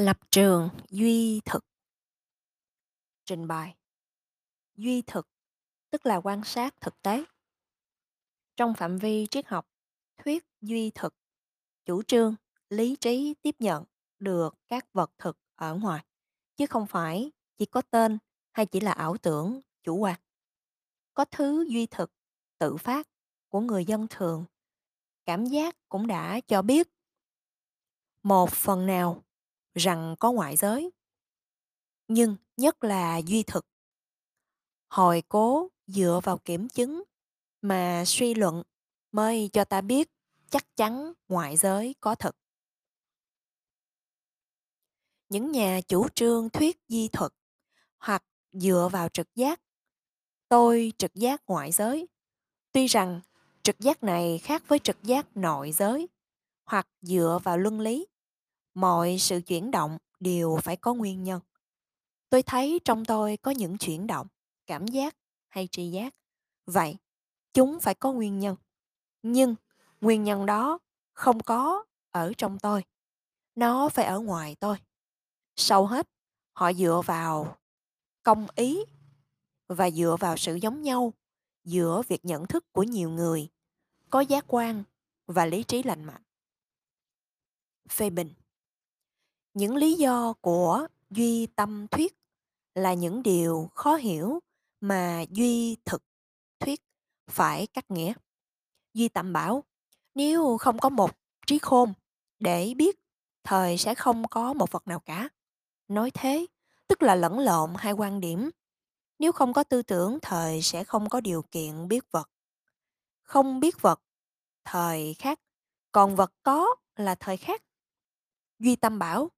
Lập trường duy thực Trình bày Duy thực tức là quan sát thực tế. Trong phạm vi triết học, thuyết duy thực chủ trương lý trí tiếp nhận được các vật thực ở ngoài, chứ không phải chỉ có tên hay chỉ là ảo tưởng chủ quan. Có thứ duy thực, tự phát của người dân thường, cảm giác cũng đã cho biết một phần nào rằng có ngoại giới. Nhưng nhất là duy thực. Hồi cố dựa vào kiểm chứng mà suy luận mới cho ta biết chắc chắn ngoại giới có thật. Những nhà chủ trương thuyết di thuật hoặc dựa vào trực giác. Tôi trực giác ngoại giới. Tuy rằng trực giác này khác với trực giác nội giới hoặc dựa vào luân lý mọi sự chuyển động đều phải có nguyên nhân. Tôi thấy trong tôi có những chuyển động, cảm giác hay tri giác. Vậy, chúng phải có nguyên nhân, nhưng nguyên nhân đó không có ở trong tôi, nó phải ở ngoài tôi. Sau hết, họ dựa vào công ý và dựa vào sự giống nhau giữa việc nhận thức của nhiều người, có giác quan và lý trí lành mạnh. Phê bình những lý do của duy tâm thuyết là những điều khó hiểu mà duy thực thuyết phải cắt nghĩa. Duy tâm bảo, nếu không có một trí khôn để biết, thời sẽ không có một vật nào cả. Nói thế, tức là lẫn lộn hai quan điểm. Nếu không có tư tưởng, thời sẽ không có điều kiện biết vật. Không biết vật, thời khác, còn vật có là thời khác. Duy tâm bảo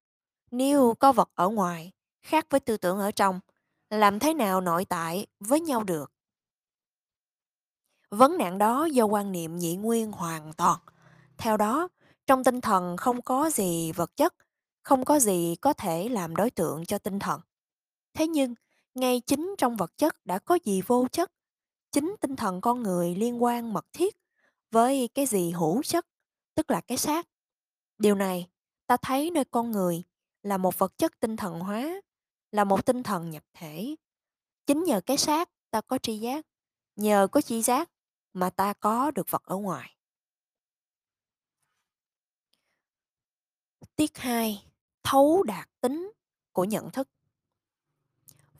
nếu có vật ở ngoài, khác với tư tưởng ở trong, làm thế nào nội tại với nhau được? Vấn nạn đó do quan niệm nhị nguyên hoàn toàn. Theo đó, trong tinh thần không có gì vật chất, không có gì có thể làm đối tượng cho tinh thần. Thế nhưng, ngay chính trong vật chất đã có gì vô chất? Chính tinh thần con người liên quan mật thiết với cái gì hữu chất, tức là cái xác. Điều này, ta thấy nơi con người là một vật chất tinh thần hóa là một tinh thần nhập thể. Chính nhờ cái xác ta có tri giác nhờ có tri giác mà ta có được vật ở ngoài. Tiết 2 thấu đạt tính của nhận thức.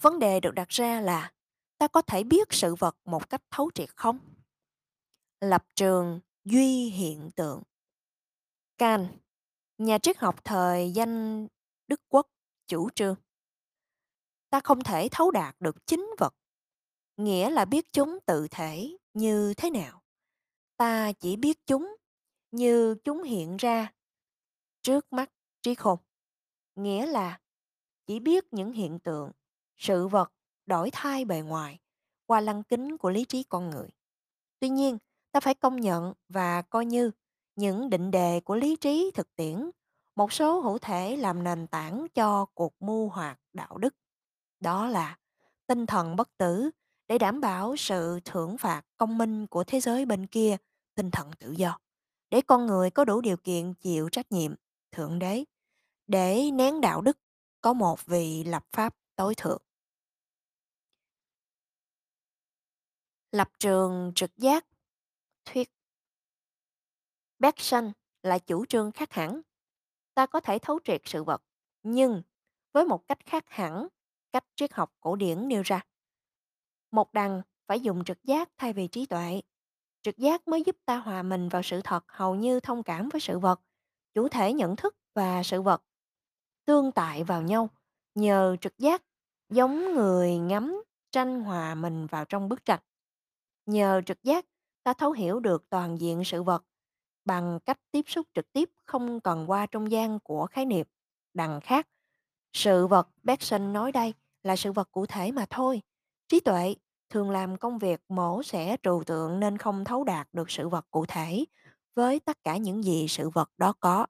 Vấn đề được đặt ra là ta có thể biết sự vật một cách thấu triệt không? Lập trường duy hiện tượng. Kant, nhà triết học thời danh Đức Quốc, chủ trương. Ta không thể thấu đạt được chính vật, nghĩa là biết chúng tự thể như thế nào. Ta chỉ biết chúng như chúng hiện ra trước mắt trí khôn, nghĩa là chỉ biết những hiện tượng, sự vật đổi thay bề ngoài qua lăng kính của lý trí con người. Tuy nhiên, ta phải công nhận và coi như những định đề của lý trí thực tiễn một số hữu thể làm nền tảng cho cuộc mưu hoạt đạo đức. Đó là tinh thần bất tử để đảm bảo sự thưởng phạt công minh của thế giới bên kia, tinh thần tự do, để con người có đủ điều kiện chịu trách nhiệm, thượng đế, để nén đạo đức, có một vị lập pháp tối thượng. Lập trường trực giác. Thuyết. Bergson là chủ trương khác hẳn. Ta có thể thấu triệt sự vật, nhưng với một cách khác hẳn cách triết học cổ điển nêu ra. Một đằng phải dùng trực giác thay vì trí tuệ. Trực giác mới giúp ta hòa mình vào sự thật hầu như thông cảm với sự vật, chủ thể nhận thức và sự vật tương tại vào nhau nhờ trực giác giống người ngắm tranh hòa mình vào trong bức tranh. Nhờ trực giác, ta thấu hiểu được toàn diện sự vật bằng cách tiếp xúc trực tiếp không cần qua trung gian của khái niệm. Đằng khác, sự vật Bergson nói đây là sự vật cụ thể mà thôi. Trí tuệ thường làm công việc mổ xẻ trừu tượng nên không thấu đạt được sự vật cụ thể với tất cả những gì sự vật đó có.